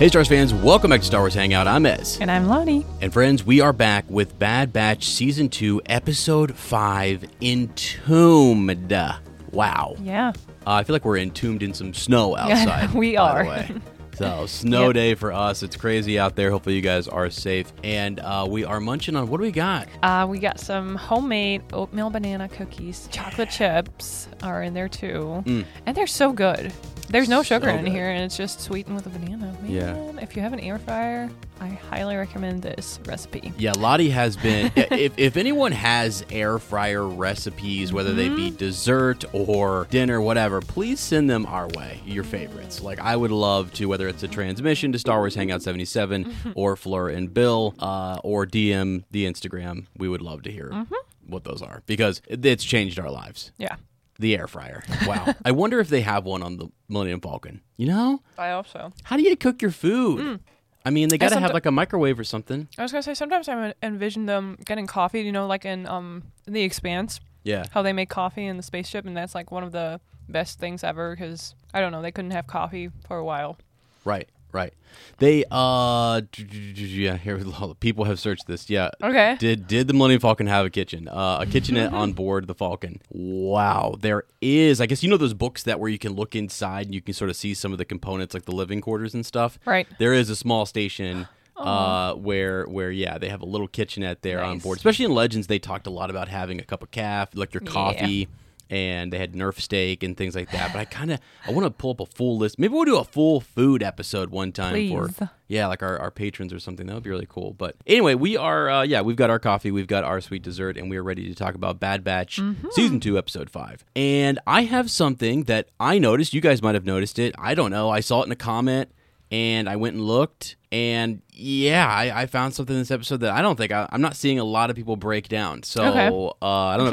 Hey, Stars fans, welcome back to Star Wars Hangout. I'm Ez. And I'm Lottie. And friends, we are back with Bad Batch Season 2, Episode 5, Entombed. Wow. Yeah. Uh, I feel like we're entombed in some snow outside. we are. So, snow Yep. day for us. It's crazy out there. Hopefully, you guys are safe. And uh, we are munching on what do we got? Uh, we got some homemade oatmeal banana cookies. Chocolate chips are in there too. And they're so good. There's no sugar. So in good. here, and it's just sweetened with a banana. Man, Yeah. If you have an air fryer, I highly recommend this recipe. Yeah, Lottie has been. if, if anyone has air fryer recipes, whether they Mm-hmm. be dessert or dinner, whatever, please send them our way. Your favorites. Like I would love to, whether it's a transmission to Star Wars Hangout 77 Mm-hmm. or Fleur and Bill, uh, or DM the Instagram. We would love to hear Mm-hmm. what those are because it's changed our lives. Yeah. The air fryer. Wow. I wonder if they have one on the Millennium Falcon. You know, I hope so. how do you cook your food? I mean, they got to have like a microwave or something. I was gonna say sometimes I envision them getting coffee. You know, like in um in the Expanse, Yeah. how they make coffee in the spaceship, and that's like one of the best things ever. Because I don't know, they couldn't have coffee for a while. Right, right. They uh yeah, here people have searched this. Yeah. Okay. Did did the Millennium Falcon have a kitchen? Uh, a kitchenette on board the Falcon. Wow, there is. I guess you know those books that where you can look inside and you can sort of see some of the components like the living quarters and stuff. Right. There is a small station uh where where yeah, they have a little kitchenette there on board. Especially in Legends they talked a lot about having a cup of caf, like your coffee Yeah. And they had Nerf steak and things like that. But I kind of I want to pull up a full list. Maybe we'll do a full food episode one time Please. for yeah, like our, our patrons or something. That would be really cool. But anyway, we are uh, yeah, we've got our coffee, we've got our sweet dessert, and we are ready to talk about Bad Batch Mm-hmm. season two, episode five. And I have something that I noticed. You guys might have noticed it. I don't know. I saw it in a comment. And I went and looked, and yeah, I, I found something in this episode that I don't think I, I'm not seeing a lot of people break down. So Okay. uh, I don't know.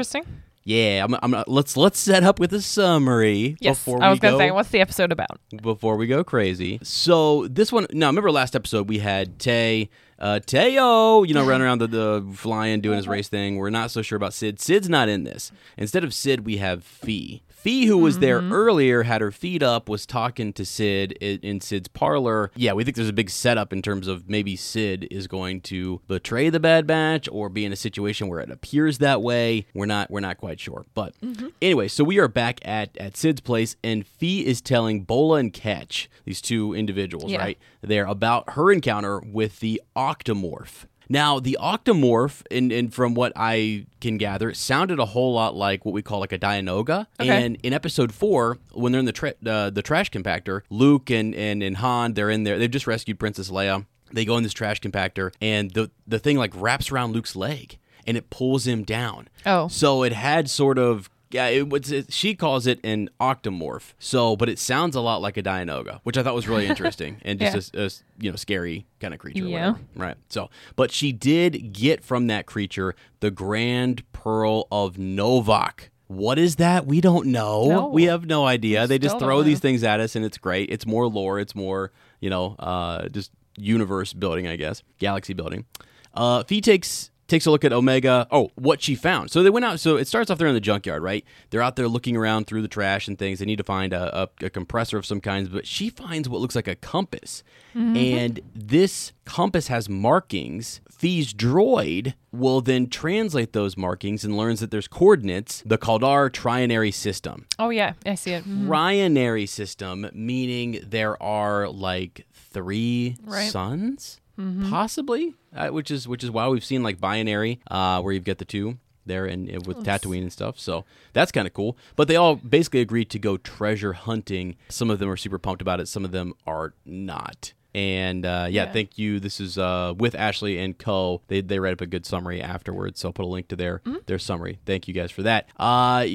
Yeah, I'm, I'm, let's let's set up with a summary Yes, before I was we gonna go say, what's the episode about? before we go crazy. So this one, now remember last episode we had Tay, uh, Teo, you know, running around the, the flying doing his race thing. We're not so sure about Cid. Cid's not in this. Instead of Cid, we have Phee. Phee, who was there mm-hmm. earlier, had her feet up, was talking to Cid in, in Cid's parlor. Yeah, we think there's a big setup in terms of maybe Cid is going to betray the Bad Batch or be in a situation where it appears that way. We're not we're not quite sure. But mm-hmm. anyway, so we are back at at Cid's place, and Phee is telling Bola and Ketch, these two individuals, Yeah. right? They're about her encounter with the Octomorph. Now, the Octomorph, and, and from what I can gather, sounded a whole lot like what we call like a Dianoga. Okay. And in episode four, when they're in the tra- uh, the trash compactor, Luke and, and, and Han, they're in there. They've just rescued Princess Leia. They go in this trash compactor, and the, the thing like wraps around Luke's leg and it pulls him down. Oh. So it had sort of yeah, it was. It, she calls it an octomorph. So, but it sounds a lot like a Dianoga, which I thought was really interesting and just a, a, you know scary kind of creature. Yeah. right. So, but she did get from that creature the Grand Pearl of Novak. What is that? We don't know. No. We have no idea. They just throw these things at us, and it's great. It's more lore. It's more you know, uh, just universe building, I guess, galaxy building. Uh, Phee takes takes a look at Omega. Oh, what she found. So they went out. So it starts off there in the junkyard, right? They're out there looking around through the trash and things. They need to find a, a, a compressor of some kinds, but she finds what looks like a compass. And this compass has markings. Phee's droid will then translate those markings and learns that there's coordinates, the Kaldar trinary system. Oh yeah, I see it. Mhm. Trinary system, meaning there are like three Right. suns, possibly, uh, which is which is why we've seen like binary, uh, where you've got the two there and uh, with Tatooine and stuff. So that's kind of cool. But they all basically agreed to go treasure hunting. Some of them are super pumped about it. Some of them are not. And uh, yeah, Yeah. thank you. This is uh, with Ashley and Co. They they write up a good summary afterwards, so I'll put a link to their Mm-hmm. their summary. Thank you guys for that. Uh,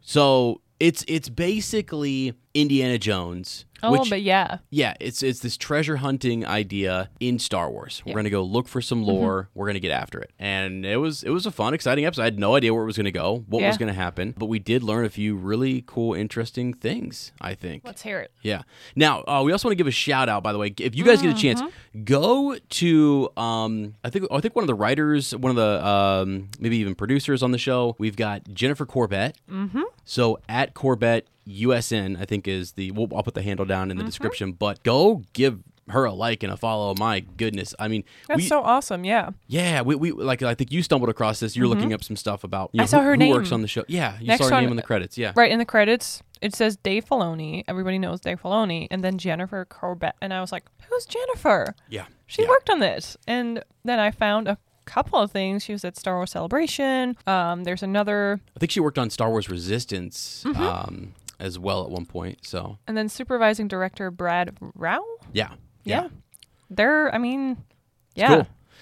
so it's it's basically Indiana Jones. Oh, which, but yeah. yeah, it's it's this treasure hunting idea in Star Wars. We're gonna go look for some Mm-hmm. lore. We're gonna get after it, and it was it was a fun, exciting episode. I had no idea where it was gonna go, what was gonna happen, but we did learn a few really cool, interesting things. I think. Let's hear it. Yeah. Now uh, we also want to give a shout out. By the way, if you guys get a chance, Mm-hmm. go to um, I think I think one of the writers, one of the um, maybe even producers on the show. We've got Jennifer Corbett. Mm-hmm. So at Corbett USN, I think is the. We'll, I'll put the handle down Mm-hmm. in the description. But go give her a like and a follow. My goodness, I mean, That's we, so awesome. Yeah. yeah, we, we like I think you stumbled across this. You're looking up some stuff about. You know, Mm-hmm. I saw who, her who name. works on the show. Yeah, you Next saw her name in the credits. Yeah. Right in the credits, it says Dave Filoni. Everybody knows Dave Filoni, and then Jennifer Corbett. And I was like, "Who's Jennifer? Yeah. She yeah. worked on this." And then I found a couple of things. She was at Star Wars Celebration. Um, there's another, I think she worked on Star Wars Resistance Mm-hmm. um, as well at one point. So and then supervising director Brad Rau. yeah, Yeah, they're. I mean, yeah, cool.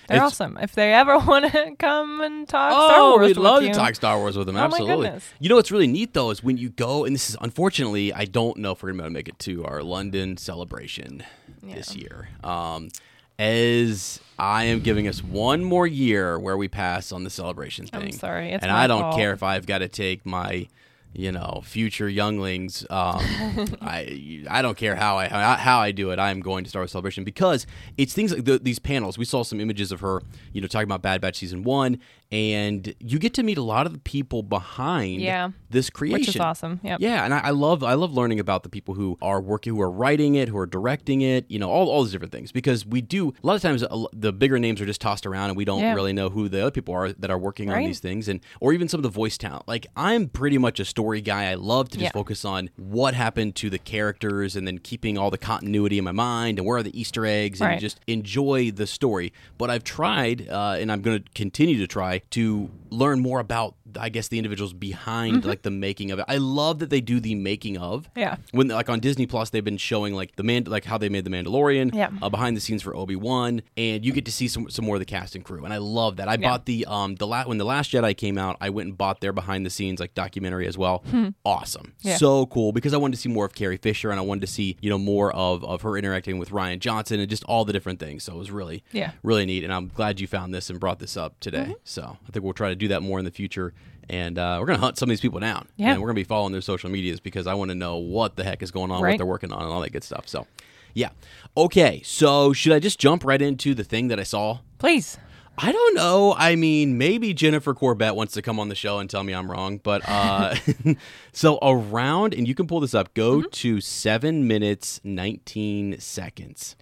they're It's- awesome. If they ever want to come and talk Star Oh, Wars we'd love you, to talk Star Wars with them. Oh Absolutely. You know what's really neat though is when you go, and this is unfortunately, I don't know if we're gonna make it to our London celebration this year. Um, as I am giving us one more year where we pass on the celebration thing. I'm sorry, and I don't fault. care if I've got to take my. You know, future younglings. Um, I I don't care how I how, how I do it. I am going to Star Wars Celebration because it's things like the, these panels. We saw some images of her, you know, talking about Bad Batch season one, and you get to meet a lot of the people behind Yeah. this creation, which is awesome. Yep. Yeah, and I, I love I love learning about the people who are working, who are writing it, who are directing it. You know, all all these different things because we do a lot of times the bigger names are just tossed around and we don't Yeah. really know who the other people are that are working on these things, and or even some of the voice talent. Like I'm pretty much a story guy. I love to just Yeah. focus on what happened to the characters and then keeping all the continuity in my mind and where are the Easter eggs and Right. just enjoy the story. But I've tried, uh, and I'm going to continue to try to learn more about, I guess, the individuals behind like the making of it. I love that they do the making of. Mm-hmm. Yeah. When like on Disney Plus, they've been showing like the man, like how they made the Mandalorian, Yeah. uh, behind the scenes for Obi Wan, and you get to see some some more of the cast and crew, and I love that. I Yeah. bought the um the la- when the Last Jedi came out, I went and bought their behind the scenes like documentary as well. Awesome, Hmm. Yeah. so cool because I wanted to see more of Carrie Fisher, and I wanted to see you know more of of her interacting with Rian Johnson and just all the different things. So it was really Yeah. really neat, and I'm glad you found this and brought this up today. Mm-hmm. So I think we'll try to do that more in the future. And uh, we're gonna hunt some of these people down. Yeah. And we're gonna be following their social medias because I want to know what the heck is going on, what they're working on, and all that good stuff. So, yeah. Okay. So should I just jump right into the thing that I saw? Please. I don't know. I mean, maybe Jennifer Corbett wants to come on the show and tell me I'm wrong, but uh, so around, and you can pull this up. Go Mm-hmm. to seven minutes nineteen seconds.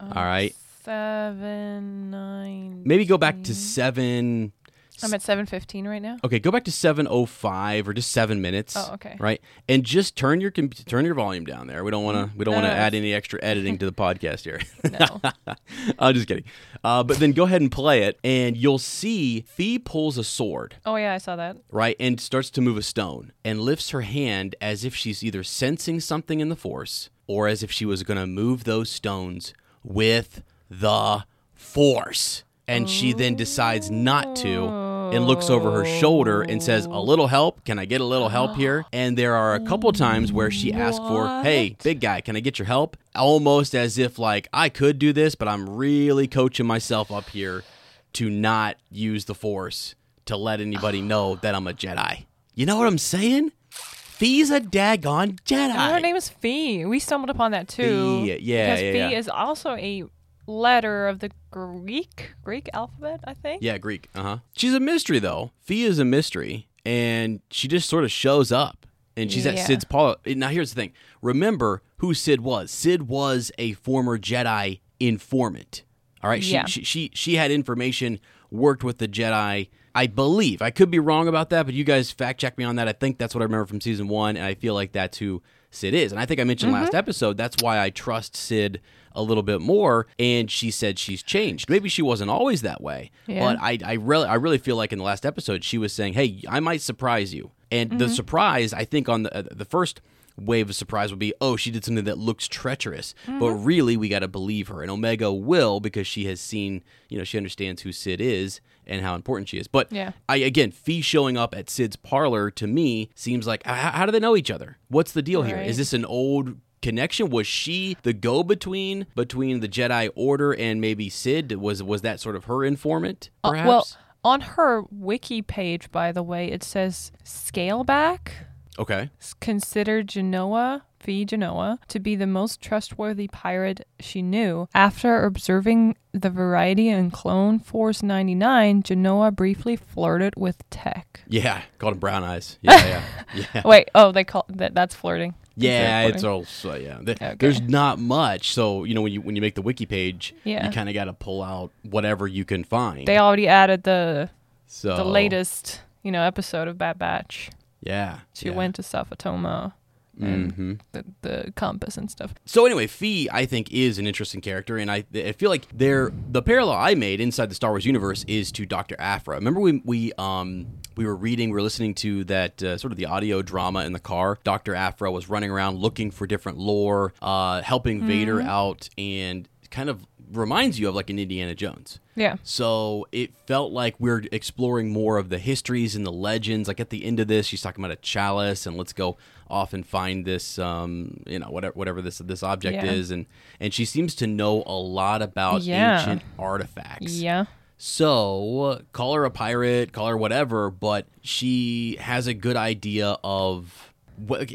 Um, All right. Seven nine. Maybe go back to seven. I'm at seven fifteen right now. Okay, go back to seven oh five or just seven minutes. Oh, okay. Right, and just turn your turn your volume down there. We don't want to we don't No, want to no, add any extra editing to the podcast here. No. I'm just kidding. Uh, but then go ahead and play it, and you'll see Phee pulls a sword, oh yeah, I saw that. right, and starts to move a stone, and lifts her hand as if she's either sensing something in the Force or as if she was going to move those stones with the Force. And she then decides not to and looks over her shoulder and says, A little help? Can I get a little help here? And there are a couple times where she asks for, Hey, big guy, can I get your help? Almost as if, like, I could do this, but I'm really coaching myself up here to not use the Force to let anybody know that I'm a Jedi. You know what I'm saying? Phee's a daggone Jedi. Her name is Phee. We stumbled upon that too. Phee, yeah, because yeah, Phee yeah. is also a letter of the Greek Greek alphabet, I think. Yeah, Greek. Uh huh. She's a mystery though. Phee is a mystery, and she just sort of shows up, and she's at Cid's paw. Now here's the thing. Remember who Cid was. Cid was a former Jedi informant. All right. She Yeah. she, she she had information. Worked with the Jedi. I believe. I could be wrong about that, but you guys fact check me on that. I think that's what I remember from season one, and I feel like that's who Cid is. And I think I mentioned last Mm-hmm. episode that's why I trust Cid a little bit more. And she said she's changed. Maybe she wasn't always that way, Yeah. but I, I really, I really feel like in the last episode she was saying, "Hey, I might surprise you." And Mm-hmm. the surprise, I think, on the uh, the first wave of surprise would be, oh, she did something that looks treacherous. But Mm-hmm. really, we got to believe her. And Omega will because she has seen, you know, she understands who Cid is and how important she is. But Yeah. I again, Phee showing up at Cid's parlor to me seems like, how, how do they know each other? What's the deal here? Right. Is this an old connection? Was she the go between between the Jedi Order and maybe Cid? Was was that sort of her informant? Uh, Perhaps. well, on her wiki page, by the way, it says Scaleback okay. considered Genoa, Phee Genoa, to be the most trustworthy pirate she knew. After observing the variety in Clone Force 99, Genoa briefly flirted with Tech. Yeah, called him Brown Eyes. Yeah, yeah, yeah. Wait, oh, they call that that's flirting. Yeah, it's also yeah. Th- Okay. There's not much, so you know when you when you make the wiki page, Yeah. you kind of got to pull out whatever you can find. They already added the so the latest, you know, episode of Bad Batch. Yeah, She yeah. went to Safatoma and hmm the, the compass and stuff. So anyway, Phee I think is an interesting character, and I I feel like they're the parallel I made inside the Star Wars universe is to Doctor Aphra. Remember we we um we were reading, we were listening to that uh, sort of the audio drama in the car. Doctor Aphra was running around looking for different lore, uh, helping Vader out, and kind of reminds you of like an Indiana Jones. Yeah. So it felt like we're exploring more of the histories and the legends. Like at the end of this, she's talking about a chalice, and let's go off and find this, um, you know, whatever whatever this this object Yeah. is, and and she seems to know a lot about Yeah. ancient artifacts. Yeah. So call her a pirate, call her whatever, but she has a good idea of.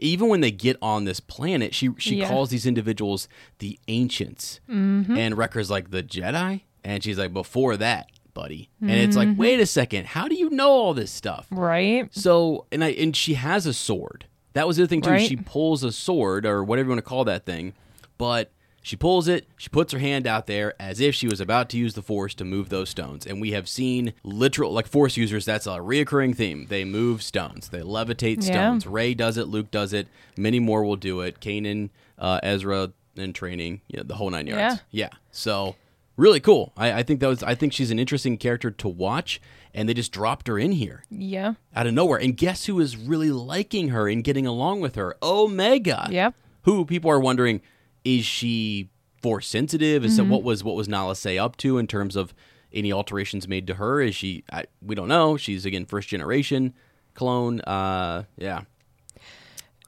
Even when they get on this planet, she she Yeah. calls these individuals the ancients, Mm-hmm. and Wrecker's like the Jedi, and she's like before that, buddy, and it's like wait a second, how do you know all this stuff? Right. So and I and she has a sword. That was the other thing too. Right. She pulls a sword or whatever you want to call that thing, but she pulls it. She puts her hand out there as if she was about to use the force to move those stones. And we have seen literal like force users. That's a reoccurring theme. They move stones. They levitate Yeah. stones. Rey does it. Luke does it. Many more will do it. Kanan, uh, Ezra in training. Yeah, the whole nine yards. Yeah. So really cool. I, I think that was. I think she's an interesting character to watch. And they just dropped her in here Yeah. out of nowhere. And guess who is really liking her and getting along with her? Omega. Yep. Who people are wondering, is she force sensitive? Is that Mm-hmm. what was what was Nala Se up to in terms of any alterations made to her? Is she? I, we don't know. She's again first generation clone. Uh, yeah.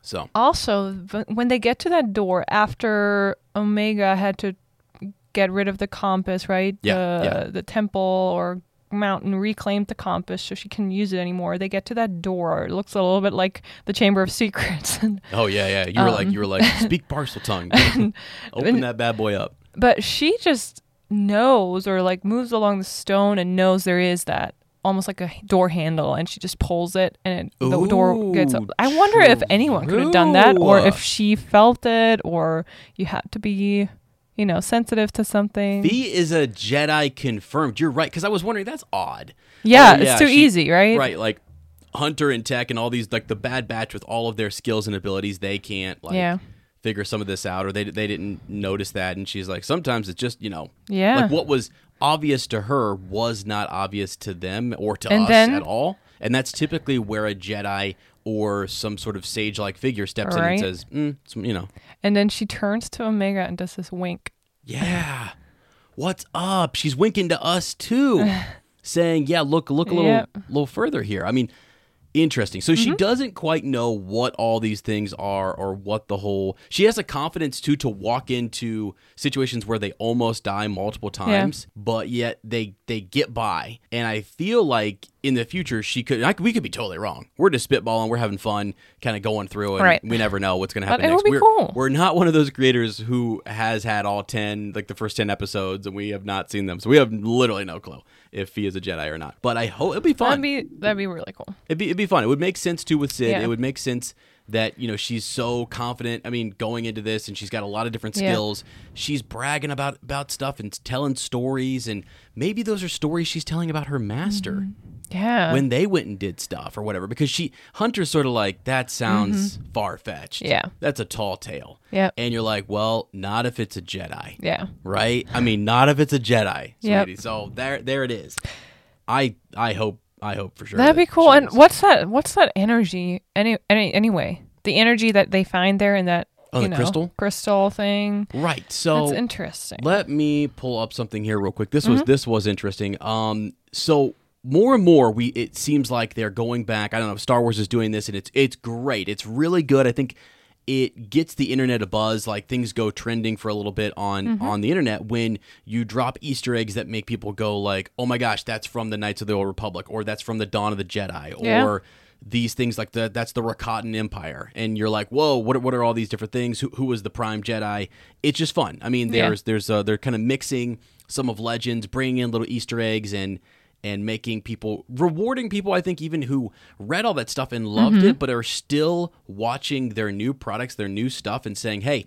So Also, when they get to that door after Omega had to get rid of the compass, right? Yeah, The yeah. the temple or mountain reclaimed the compass so she can't use it anymore. They get to that door. It looks a little bit like the Chamber of Secrets. oh yeah yeah you were like you were like um, speak Parseltongue. Open that bad boy up. but she just knows or like moves along the stone and knows there is that almost like a door handle and she just pulls it and it, the door gets up. I wonder if anyone could have done that or if she felt it or you had to be, you know, sensitive to something. Phee is a Jedi confirmed. You're right because I was wondering that's odd. yeah, Oh, it's too she- easy, right? Right, like Hunter and Tech and all these like the Bad Batch with all of their skills and abilities, they can't like Yeah. figure some of this out, or they they didn't notice that. And she's like, sometimes it's just you know, Yeah. like what was obvious to her was not obvious to them or to And us then- at all. And that's typically where a Jedi or some sort of sage-like figure steps in and says, mm, you know, And then she turns to Omega and does this wink. yeah, what's up? She's winking to us too, saying, yeah, look, look a little, Yep. little further here. I mean, interesting. So Mm-hmm. she doesn't quite know what all these things are or what the whole. She has a confidence too to walk into situations where they almost die multiple times, but yet they they get by. And I feel like in the future she could. I, we could be totally wrong. We're just spitballing. We're having fun, kind of going through, and Right. we never know what's going to happen it next. we're, cool. we're not one of those creators who has had all ten, like the first ten episodes, and we have not seen them, so we have literally no clue if he is a Jedi or not. But I hope it'll be fun. That'd be that'd be really cool. It'd be it'd be fun. It would make sense too with Cid. Yeah. It would make sense that you know she's so confident. I mean, going into this, and she's got a lot of different Yeah. skills. She's bragging about about stuff and telling stories, and maybe those are stories she's telling about her master mm-hmm. Yeah. when they went and did stuff or whatever. Because she Hunter's sort of like that sounds far fetched. Mm-hmm. Yeah. that's a tall tale. Yep. and you're like, well, not if it's a Jedi yeah. right? I mean, not if it's a Jedi, Yep. So there, there it is. I, I hope, I hope for sure. That'd that be cool. And what's that? What's that energy? Any, any, anyway, the energy that they find there in that Oh, you know, crystal? crystal thing. Right. So That's interesting. Let me pull up something here real quick. This Mm-hmm. was this was interesting. Um, so more and more, we it seems like they're going back. I don't know. if Star Wars is doing this, and it's it's great. It's really good. I think it gets the internet a buzz. Like things go trending for a little bit on Mm-hmm. on the internet when you drop Easter eggs that make people go like, "Oh my gosh, that's from the Knights of the Old Republic," or "That's from the Dawn of the Jedi," Yeah. or these things like the that's the Rakatan Empire, and you're like, whoa, what are, what are all these different things? Who, who was the Prime Jedi? It's just fun. I mean, Yeah. there's there's uh, they're kind of mixing some of legends, bringing in little Easter eggs, and and making people rewarding people. I think even who read all that stuff and loved Mm-hmm. it, but are still watching their new products, their new stuff, and saying, hey.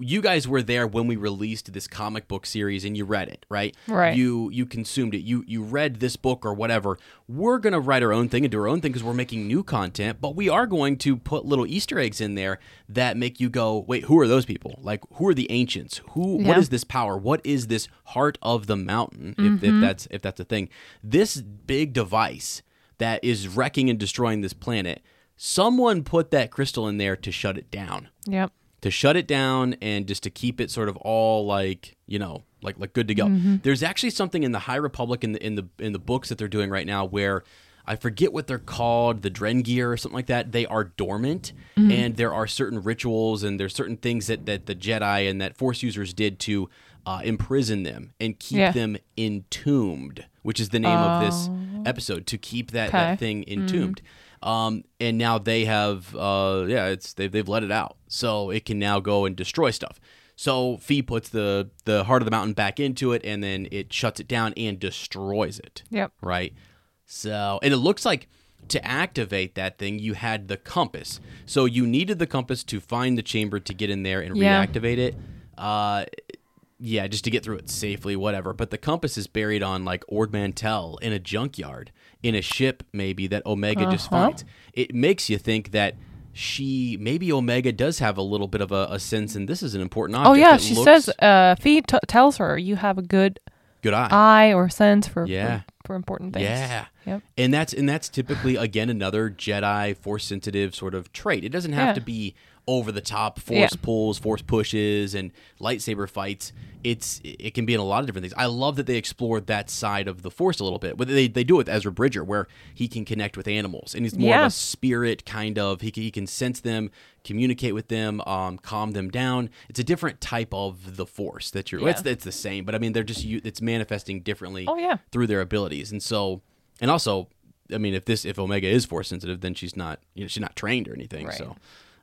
You guys were there when we released this comic book series, and you read it, right? Right. You you consumed it. You you read this book or whatever. We're gonna write our own thing and do our own thing because we're making new content. But we are going to put little Easter eggs in there that make you go, wait, who are those people? Like, who are the ancients? Who? What Yeah. is this power? What is this heart of the mountain? If, if mm-hmm. that's if that's a thing, this big device that is wrecking and destroying this planet. Someone put that crystal in there to shut it down yep. To shut it down and just to keep it sort of all like you know like like good to go. Mm-hmm. There's actually something in the High Republic in the in the in the books that they're doing right now where I forget what they're called, the Drengir or something like that. They are dormant, mm-hmm. and there are certain rituals and there's certain things that that the Jedi and that Force users did to uh, imprison them and keep Yeah. them entombed, which is the name of this oh. episode to keep that, Okay. that thing mm. entombed. Um, and now they have, uh, yeah, it's they've, they've let it out, so it can now go and destroy stuff. So Phee puts the the heart of the mountain back into it, and then it shuts it down and destroys it. Yep. Right. So, and it looks like to activate that thing, you had the compass. So you needed the compass to find the chamber to get in there and Yeah. reactivate it. Uh, yeah, just to get through it safely, whatever. But the compass is buried on like Ord Mantell in a junkyard, in a ship maybe that Omega just Uh-huh. finds. It makes you think that she maybe Omega does have a little bit of a, a sense, and this is an important object. Oh yeah, she looks- says. Uh, Phee t- tells her you have a good good eye. eye or sense for Yeah. for, for important things. Yeah. Yep. And that's and that's typically again another Jedi force sensitive sort of trait. It doesn't have Yeah. to be over the top force Yeah. pulls, force pushes and lightsaber fights. It's it can be in a lot of different things. I love that they explored that side of the force a little bit. But they they do it with Ezra Bridger where he can connect with animals and he's more of a spirit kind of he can, he can sense them, communicate with them, um, calm them down. It's a different type of the force that you're. Yeah. It's it's the same, but I mean they're just you- it's manifesting differently Oh, yeah. through their abilities. And so, and also, I mean, if this if Omega is force sensitive, then she's not you know she's not trained or anything. Right. So,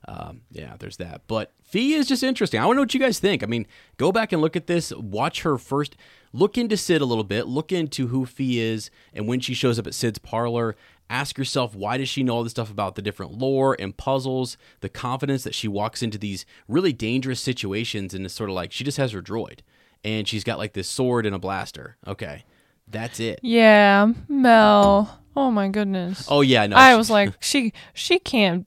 um, yeah, there's that. But Phee is just interesting. I want to know what you guys think. I mean, go back and look at this. Watch her first. Look into Cid a little bit. Look into who Phee is, and when she shows up at Cid's parlor. Ask yourself why does she know all this stuff about the different lore and puzzles, the confidence that she walks into these really dangerous situations and it's sort of like she just has her droid and she's got like this sword and a blaster. Okay. That's it. Yeah, Mel. Oh my goodness. Oh yeah, no. I was like, she she can't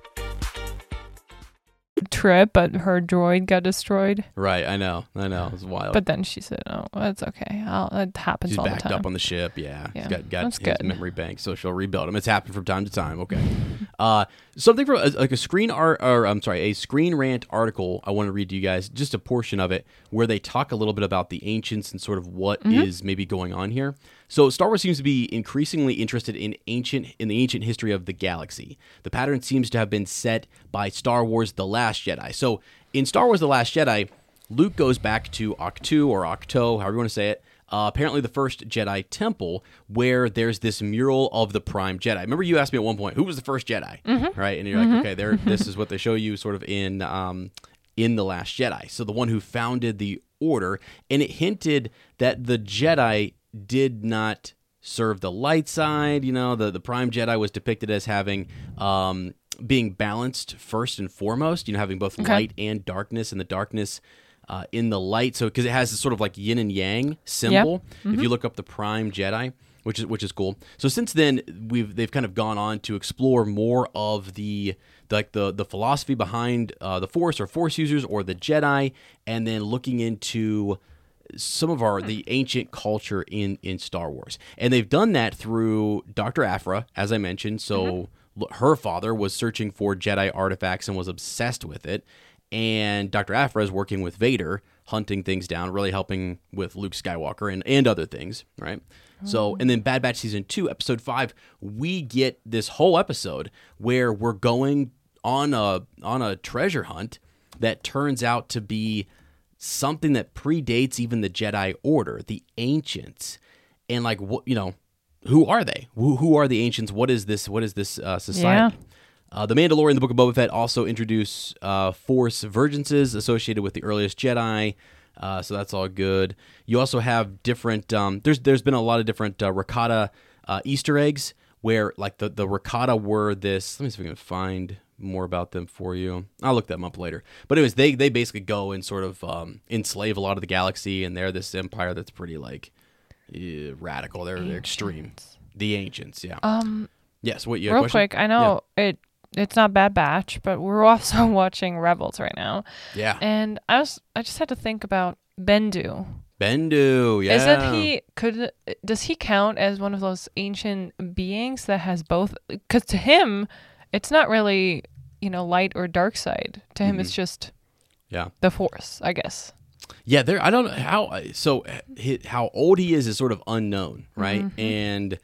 Trip, but her droid got destroyed. right. I know. I know. It's wild. But then she said, "Oh, that's okay. I'll, it happens she's all backed the time." up on the ship. Yeah. Yeah, She's got got that's his good. memory bank, so she'll rebuild him. It's happened from time to time. Okay. uh, something from like a screen art, or I'm sorry, a screen rant article. I want to read to you guys just a portion of it where they talk a little bit about the ancients and sort of what is Mm-hmm. maybe going on here. So Star Wars seems to be increasingly interested in ancient in the ancient history of the galaxy. The pattern seems to have been set by Star Wars: The Last Jedi. So in Star Wars: The Last Jedi, Luke goes back to Octu or Octo, however you want to say it. Uh, apparently, the first Jedi temple where there's this mural of the Prime Jedi. Remember, you asked me at one point, who was the first Jedi, right? And you're like, okay, there. This is what they show you, sort of in um, in the Last Jedi. So the one who founded the Order, and it hinted that the Jedi did not serve the light side. You know, the the Prime Jedi was depicted as having um, being balanced first and foremost. You know, having both Okay. light and darkness, and the darkness uh, in the light. So because it has this sort of like yin and yang symbol. If you look up the Prime Jedi, which is which is cool. So since then, we've they've kind of gone on to explore more of the like the the philosophy behind uh, the Force or Force users or the Jedi, and then looking into some of our the hmm. ancient culture in in Star Wars, and they've done that through Dr. Aphra, as I mentioned. So mm-hmm. l- her father was searching for Jedi artifacts and was obsessed with it, and Dr. Aphra is working with Vader, hunting things down, really helping with Luke Skywalker and and other things, right? So, oh. and then Bad Batch season two, episode five, we get this whole episode where we're going on a on a treasure hunt that turns out to be something that predates even the Jedi Order, the ancients, and like what you know, who are they? Who, who are the ancients? What is this? What is this uh, society? Uh, the Mandalorian, the Book of Boba Fett, also introduce uh, Force vergences associated with the earliest Jedi. Uh, so that's all good. You also have different. Um, there's there's been a lot of different uh, Rakata uh, Easter eggs where like the the Rakata were this. Let me see if we can find more about them for you. I'll look them up later. But anyways, they they basically go and sort of um, enslave a lot of the galaxy, and they're this empire that's pretty like eh, radical. They're, they're extreme. The ancients, yeah. Um, yes. What you had real question? quick, I know it. It's not Bad Batch, but we're also watching Rebels right now, Yeah. and I was I just had to think about Bendu. Bendu, yeah. Isn't he? Could does he count as one of those ancient beings that has both? Because to him, it's not really you know light or dark side. To him, it's mm-hmm. just Yeah. the Force, I guess. Yeah, there. I don't know how. Uh, so, uh, how old he is is sort of unknown, right? Mm-hmm. And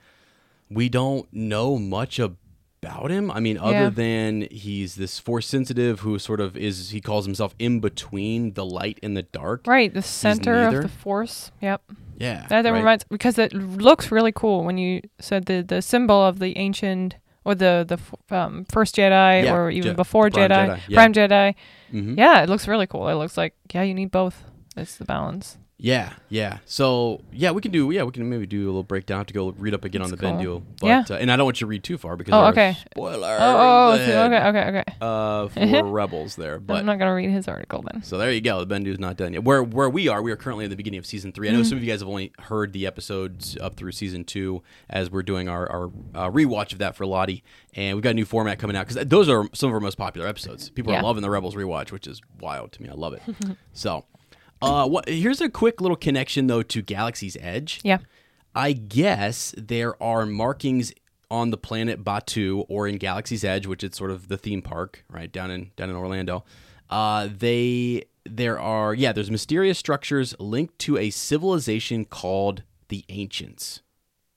we don't know much about him. I mean, other Yeah. than he's this force sensitive who sort of is. He calls himself in between the light and the dark. Right, the center of the Force. Yep. Yeah. That, that right? reminds because it looks really cool when you said the the symbol of the ancient or the the f- um, first Jedi Yeah, or even Je- before Prime Jedi, Jedi, yeah. Prime Jedi. Mhm. Yeah, it looks really cool. It looks like yeah, you need both. It's the balance. Yeah, yeah. So yeah, we can do. Yeah, we can maybe do a little breakdown. To go read up again on the That's Bendu. cool. But, Yeah. Uh, and I don't want you to read too far because Oh, okay. spoilers. Oh, oh, okay, ahead, okay, okay, okay. Uh, for rebels there, but I'm not gonna read his article then. So there you go. The Bendu's not done yet. Where where we are, we are currently in the beginning of season three. I Mm-hmm. know some of you guys have only heard the episodes up through season two as we're doing our our uh, rewatch of that for Lottie, and we've got a new format coming out because those are some of our most popular episodes. People Yeah. are loving the Rebels rewatch, which is wild to me. I love it. so, uh, what? Here's a quick little connection though to Galaxy's Edge. Yeah. I guess there are markings on the planet Batuu or in Galaxy's Edge, which is sort of the theme park, right down in down in Orlando. Uh, they there are yeah, there's mysterious structures linked to a civilization called the Ancients.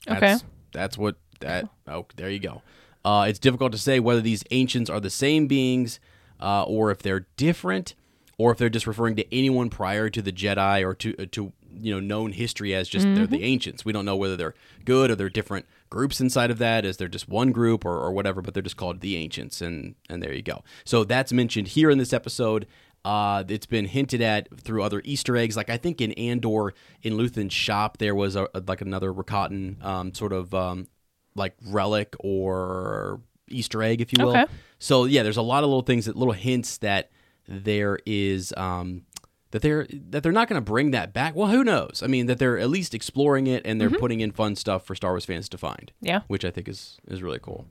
Okay. That's, that's what that. Oh, there you go. Uh, it's difficult to say whether these ancients are the same beings, uh, or if they're different, or if they're just referring to anyone prior to the Jedi or to uh, to you know known history as just they're the ancients. We don't know whether they're good or they're different groups inside of that. Is they're just one group or, or whatever, but they're just called the ancients, and and there you go. So that's mentioned here in this episode. Uh, it's been hinted at through other Easter eggs. Like I think in Andor, in Luthen's shop, there was a, like another Rakatan um, sort of um, like relic or Easter egg, if you will. Okay. So yeah, there's a lot of little things, that little hints that there is um, that they're that they're not going to bring that back. Well, who knows? I mean, that they're at least exploring it and they're putting in fun stuff for Star Wars fans to find, Yeah. which I think is is really cool.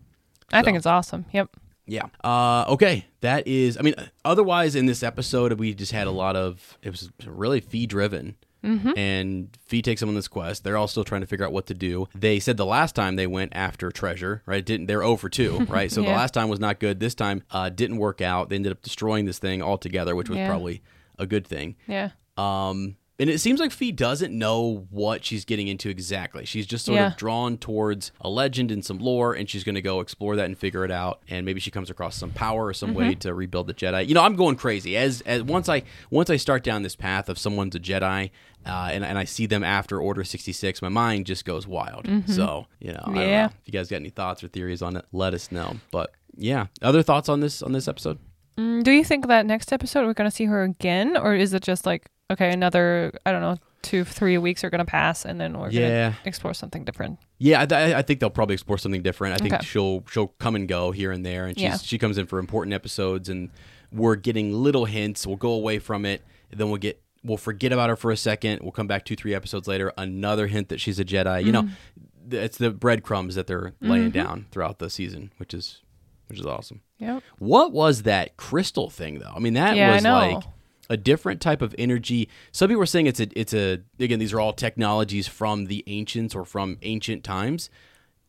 I think it's awesome. Yep. Yeah. Uh, okay. That is. I mean, otherwise in this episode we just had a lot of. It was really Phee driven. Mm-hmm. And Phee takes them on this quest. They're all still trying to figure out what to do. They said the last time they went after treasure, right? Didn't they're over two, right? So the last time was not good. This time uh, didn't work out. They ended up destroying this thing altogether, which was Yeah. probably a good thing. Yeah. Um, and it seems like Phee doesn't know what she's getting into exactly. She's just sort Yeah. of drawn towards a legend and some lore, and she's going to go explore that and figure it out. And maybe she comes across some power or some way to rebuild the Jedi. You know, I'm going crazy as as once I once I start down this path of someone's a Jedi. Uh, and, and I see them after Order 66, my mind just goes wild. So, you know, I don't Yeah. know. if you guys got any thoughts or theories on it, let us know. But yeah, other thoughts on this on this episode? Mm, do you think that next episode we're gonna see her again, or is it just like okay, another I don't know two, three weeks are gonna pass, and then we're Yeah. gonna explore something different. Yeah, I, I- I think they'll probably explore something different. I think Okay. she'll she'll come and go here and there, and she's, Yeah. she comes in for important episodes, and we're getting little hints. We'll go away from it, then we'll get we'll forget about her for a second. We'll come back two three episodes later, another hint that she's a Jedi. You know, Mm-hmm. it's the breadcrumbs that they're laying down throughout the season, which is which is awesome. Yep. What was that crystal thing though? I mean, that Yeah, I was know. like a different type of energy. Some people are saying it's a it's a again these are all technologies from the ancients or from ancient times,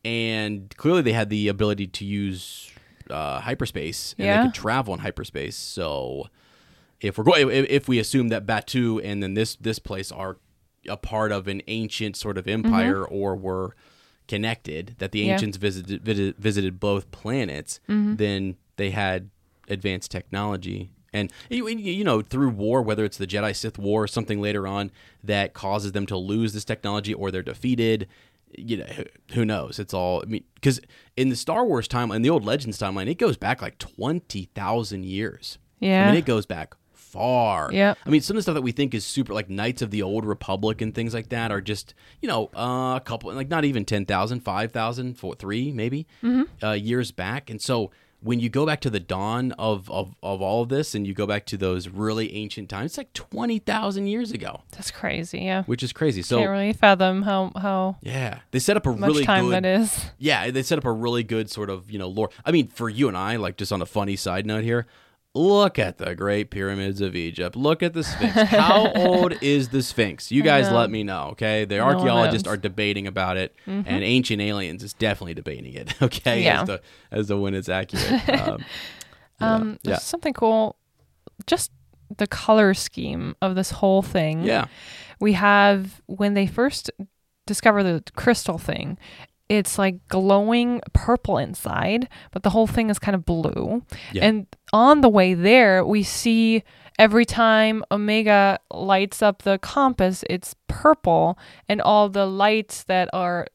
and clearly they had the ability to use uh, hyperspace and Yeah. they could travel in hyperspace. So if we're going if, if we assume that Batuu and then this this place are a part of an ancient sort of empire or were connected that the Mm-hmm. Yeah. ancients visited visited, visited both planets Mm-hmm. then they had advanced technology and you, you know through war whether it's the Jedi Sith war or something later on that causes them to lose this technology or they're defeated you know who- knows? It's all I mean cuz in the Star Wars timeline in the old Legends timeline it goes back like 20,000 years. Yeah, I mean it goes back far. Yeah, I mean, some of the stuff that we think is super, like Knights of the Old Republic and things like that, are just you know uh, a couple, like not even 10,000, 5,000, four, three maybe Mm-hmm. uh, years back. And so when you go back to the dawn of, of of all of this, and you go back to those really ancient times, it's like twenty thousand years ago, That's crazy. Yeah. which is crazy. So Can't really fathom how how yeah, they set up a much really time good that is. yeah, they set up a really good sort of, you know, lore. I mean, for you and I, like just on a funny side note here, look at the Great Pyramids of Egypt. Look at the Sphinx. How old is the Sphinx? You guys let me know, okay? The archaeologists knows. are debating about it, and Ancient Aliens is definitely debating it, okay? Yeah. As to, as to when it's accurate. Um, yeah. Um, yeah. something cool. Just the color scheme of this whole thing. Yeah. We have when they first discover the crystal thing, it's like glowing purple inside, but the whole thing is kind of blue. Yeah. And on the way there, we see every time Omega lights up the compass, it's purple, and all the lights that are,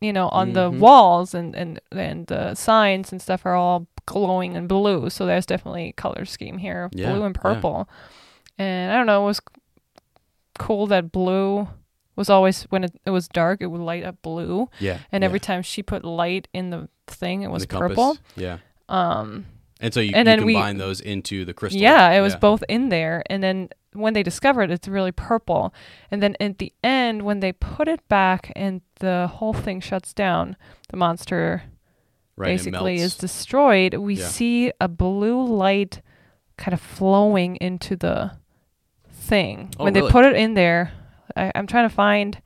you know, on the Mhm. walls and and and the signs and stuff are all glowing in blue. So there's definitely a color scheme here, Yeah, blue and yeah. purple. And I don't know, it was cool that blue was always when it, it was dark, it would light up blue, Yeah. and every yeah. time she put light in the thing, it was purple. Yeah. Um, And so you, And you then we- combine those into the crystal. yeah, it was both in there, and then when they discover it, it's really purple. And then at the end, when they put it back and the whole thing shuts down, the monster right, basically is destroyed. We Yeah. see a blue light kind of flowing into the thing. Oh, when really? they put it in there, I, I'm trying to find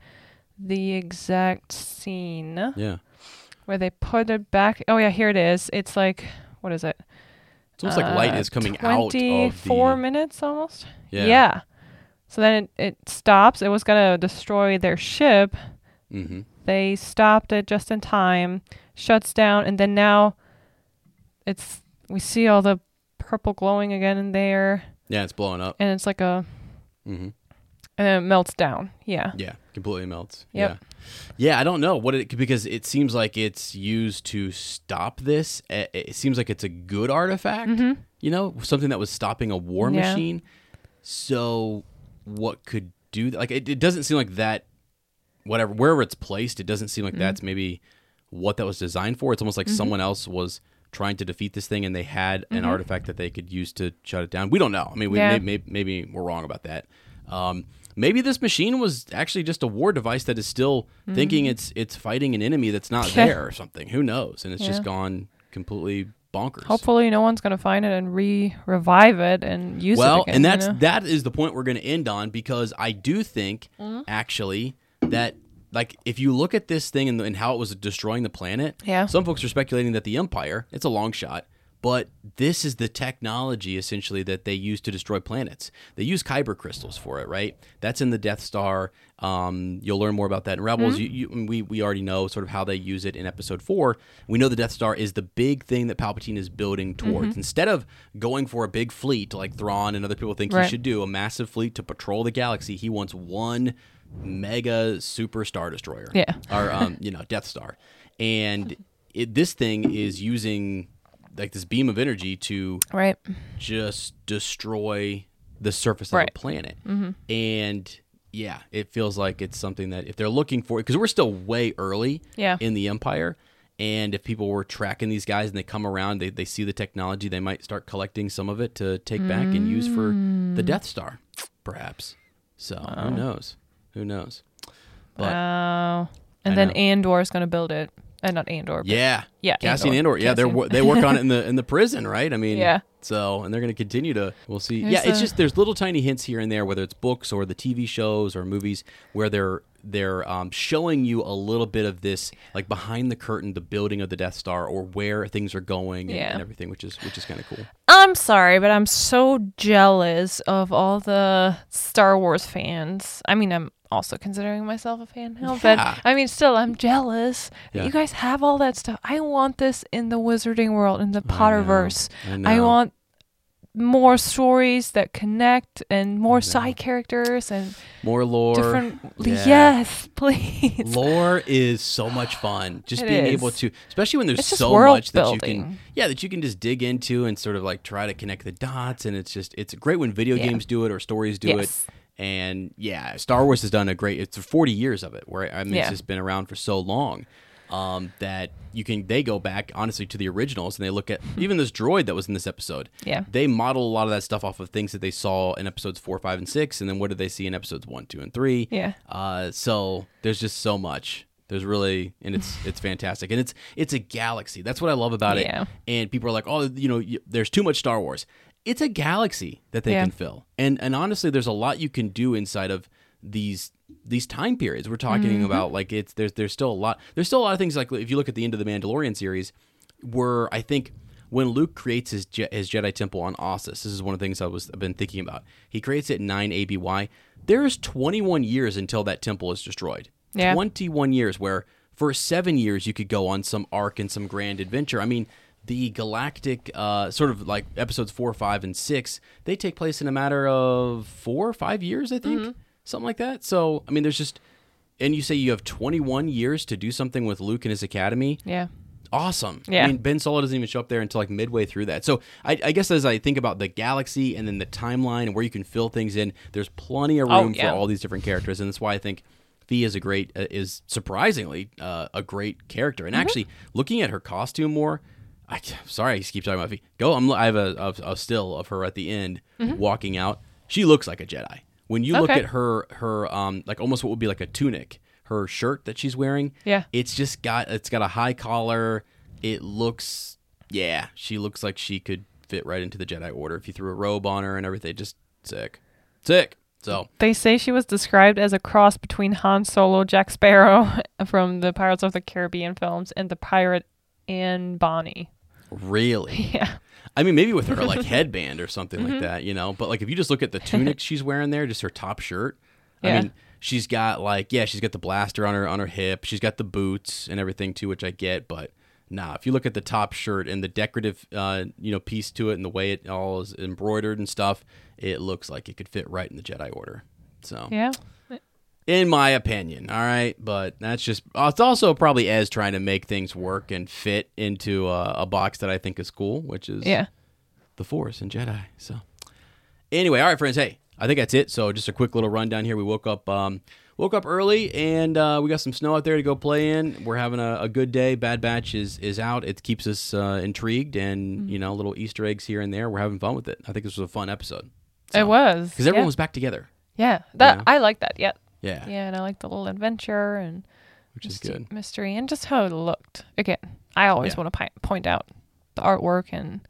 the exact scene Yeah. where they put it back. Oh yeah, here it is. It's like what is it? It's almost like light Uh, is coming out of. Twenty-four minutes almost. Yeah. So then it, it stops. It was gonna destroy their ship. Mm-hmm. They stopped it just in time. Shuts down, and then now it's we see all the purple glowing again in there, Yeah, it's blowing up. and it's like a Mm-hmm. And then it melts down. Yeah. Yeah, completely melts. Yep. Yeah. Yeah, I don't know what it because it seems like it's used to stop this. It, seems like it's a good artifact, you know, something that was stopping a war Mm-hmm. Yeah. machine. So, what could do that? Like, it, it doesn't seem like that. Whatever, wherever it's placed, it doesn't seem like Mm-hmm. that's maybe what that was designed for. It's almost like someone else was trying to defeat this thing, and they had an artifact that they could use to shut it down. We don't know. I mean, we Mm-hmm. Yeah. may, may, maybe we're wrong about that. Um, maybe this machine was actually just a war device that is still thinking it's it's fighting an enemy that's not Mm-hmm. There or something. Who knows? And it's just gone completely bonkers. Hopefully, no one's gonna find it and re revive it and use well, it again. and you that's know? that is the point we're going to end on because I do think Mm-hmm. actually that like if you look at this thing and, and how it was destroying the planet, Yeah. some folks are speculating that the Empire, it's a long shot, but this is the technology essentially that they use to destroy planets. They use kyber crystals for it, right? That's in the Death Star. Um, you'll learn more about that in Rebels. Mm-hmm. You, you, we we already know sort of how they use it in Episode Four. We know the Death Star is the big thing that Palpatine is building towards. Mm-hmm. Instead of going for a big fleet like Thrawn and other people think Right. he should do, a massive fleet to patrol the galaxy, he wants one mega super star destroyer Yeah. or um, you know Death Star, and it, this thing is using like this beam of energy to right. just destroy the surface Right. of the planet, mm-hmm. and yeah, it feels like it's something that if they're looking for, because we're still way early Yeah. in the Empire, and if people were tracking these guys and they come around, they, they see the technology, they might start collecting some of it to take back and use for the Death Star, perhaps. So who knows? Who knows? But Wow. And I then know. Andor is going to build it. Uh, not Andor. yeah, Yeah, Cassian Andor. Andor. Yeah, they're they work on it in the in the prison, right? I mean, Yeah. So and they're going to continue to. We'll see. There's yeah, it's a- just there's little tiny hints here and there, whether it's books or the TV shows or movies, where they're they're um, showing you a little bit of this, like behind the curtain, the building of the Death Star or where things are going and, Yeah. and everything, which is which is kind of cool. I'm sorry, but I'm so jealous of all the Star Wars fans. I mean, I'm also considering myself a fan now, Yeah. but I mean, still, I'm jealous that Yeah. you guys have all that stuff. I want this in the Wizarding world, in the I know. Potterverse. I I, want more stories that connect and more side characters and More lore. different. Yeah. Yes, please. Lore is so much fun. Just It being is. able to, especially when there's so much that you can, yeah, that you can just dig into and sort of like try to connect the dots. And it's just, it's great when video Yeah. games do it or stories do Yes. it. And yeah, Star Wars has done a great. It's 40 years of it, where I mean, it's Yeah. just been around for so long um, that you can. They go back honestly to the originals and they look at even this droid that was in this episode. Yeah. they model a lot of that stuff off of things that they saw in episodes four, five, and six, and then what did they see in episodes one, two, and three? Yeah. Uh, so there's just so much. There's really, and it's it's fantastic, and it's it's a galaxy. That's what I love about Yeah. it. And people are like, oh, you know, y- there's too much Star Wars. It's a galaxy that they Yeah. can fill, and and honestly, there's a lot you can do inside of these these time periods. We're talking Mm-hmm. about like it's there's there's still a lot. There's still a lot of things like if you look at the end of the Mandalorian series, where I think when Luke creates his Je- his Jedi temple on Ossus, this is one of the things I was I've been thinking about. He creates it nine ABY. There's 21 years until that temple is destroyed. Yeah. 21 years where for seven years you could go on some arc and some grand adventure. I mean, the galactic uh, sort of like episodes four, five, and six, they take place in a matter of four or five years, I think, something like that. So I mean, there's just, and you say you have 21 years to do something with Luke and his academy Yeah. awesome. Yeah. I mean, Ben Solo doesn't even show up there until like midway through that. So I, I guess as I think about the galaxy and then the timeline and where you can fill things in, there's plenty of Oh, room yeah. for all these different characters, and that's why I think Phee is a great, uh, is surprisingly uh, a great character. Mm-hmm. And actually, looking at her costume more. I, sorry, I just keep talking about Phee. Go. I'm, I have a, a, a still of her at the end walking out. She looks like a Jedi. When you look Mm-hmm. At her, her um, like almost what would be like a tunic, her shirt that she's wearing, Yeah. it's just got it's got a high collar. It looks yeah, she looks like she could fit right into the Jedi Order if you threw a robe on her and everything. Just sick, sick. So They say she was described as a cross between Han Solo, Jack Sparrow from the Pirates of the Caribbean films, and the pirate Anne Bonny. Really, Yeah. I mean, maybe with her like headband or something Mm-hmm. like that, you know. But like if you just look at the tunic she's wearing there, just her top shirt. I mean, she's got like yeah, she's got the blaster on her on her hip. She's got the boots and everything too, which I get. But nah, if you look at the top shirt and the decorative uh, you know piece to it and the way it all is embroidered and stuff, it looks like it could fit right in the Jedi Order. So Yeah. In my opinion. All right, but that's just it's also probably Ez trying to make things work and fit into a, a box that I think is cool, which is Yeah. the Force and Jedi. So anyway, all right, friends. Hey, I think that's it. So just a quick little rundown here. We woke up. Um, Woke up early and uh, we got some snow out there to go play in. We're having a, a good day. Bad Batch is is out. It keeps us uh, intrigued and you know little Easter eggs here and there. We're having fun with it. I think this was a fun episode it was. because everyone yeah. was back together. Yeah. That Yeah. I like that. Yeah. Yeah, Yeah, and I like the little adventure and which is mystery, good. mystery and just how it looked. Again, I always Yeah. want to pi- point out the artwork and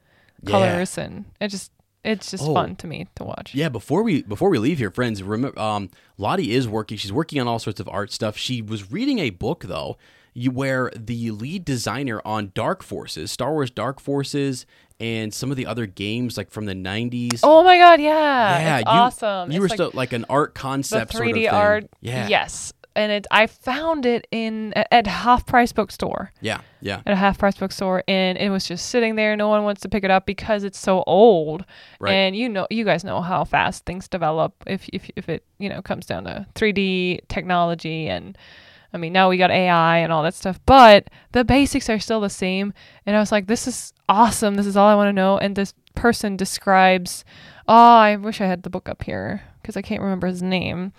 Yeah. colors and it just it's just Oh. fun to me to watch. Yeah, before we before we leave here, friends, remember um, Lottie is working. She's working on all sorts of art stuff. She was reading a book though, you where the lead designer on Dark Forces, Star Wars Dark Forces, and some of the other games like from the '90s. Oh my god, yeah. it's you, awesome. You It's were like still like an art the concept 3D sort of thing. art. Yeah, Yes. And it I found it in at half price bookstore. yeah, yeah. At a half price bookstore and it was just sitting there. No one wants to pick it up because it's so old. Right. And you know you guys know how fast things develop if if if it, you know, comes down to 3D technology and I mean, now we got AI and all that stuff, but the basics are still the same. And I was like, this is awesome. This is all I want to know. And this person describes, oh, I wish I had the book up here because I can't remember his name.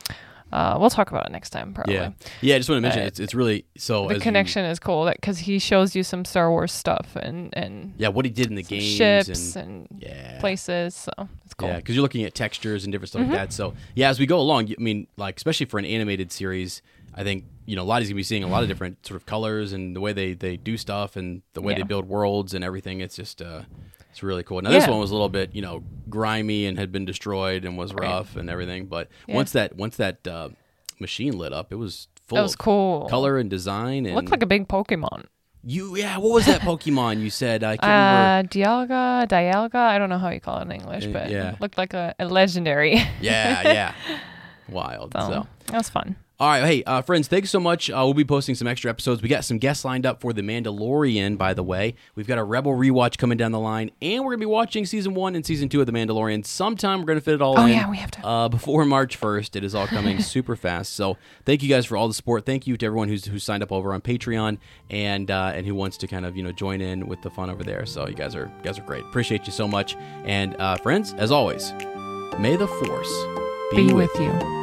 Uh, we'll talk about it next time, probably. Yeah, yeah. I just want to mention Uh, it's it's really so The as you- connection is cool because he shows you some Star Wars stuff and and yeah, what he did in the games ships and and, yeah, places. So it's cool. Yeah, because you're looking at textures and different stuff Mm-hmm. like that. So yeah, as we go along, I mean, like especially for an animated series, I think you know Lottie's gonna be seeing a lot of different sort of colors and the way they they do stuff and the way they build worlds and everything. It's just uh, it's really cool. Now this one was a little bit you know grimy and had been destroyed and was Right. rough and everything, but Yeah. once that once that uh, machine lit up, it was full That was of cool. color and design and Looked like a big Pokemon. you yeah. What was that Pokemon you said? I can't remember. Uh, Dialga, Dialga. I don't know how you call it in English, Uh, but yeah. it looked like a, a legendary. Yeah, yeah. Wild. so, so. that was fun. All right, hey uh, friends, thanks so much. Uh, we'll be posting some extra episodes. We got some guests lined up for the Mandalorian, by the way. We've got a Rebel rewatch coming down the line, and we're gonna be watching season one and season two of the Mandalorian. Sometime we're gonna fit it all Oh, in. yeah, we have to. uh, before March first. It is all coming super fast. So thank you guys for all the support. Thank you to everyone who's who's signed up over on Patreon and uh, and who wants to kind of you know join in with the fun over there. So you guys are you guys are great. Appreciate you so much. And uh, friends, as always, may the force Be with you.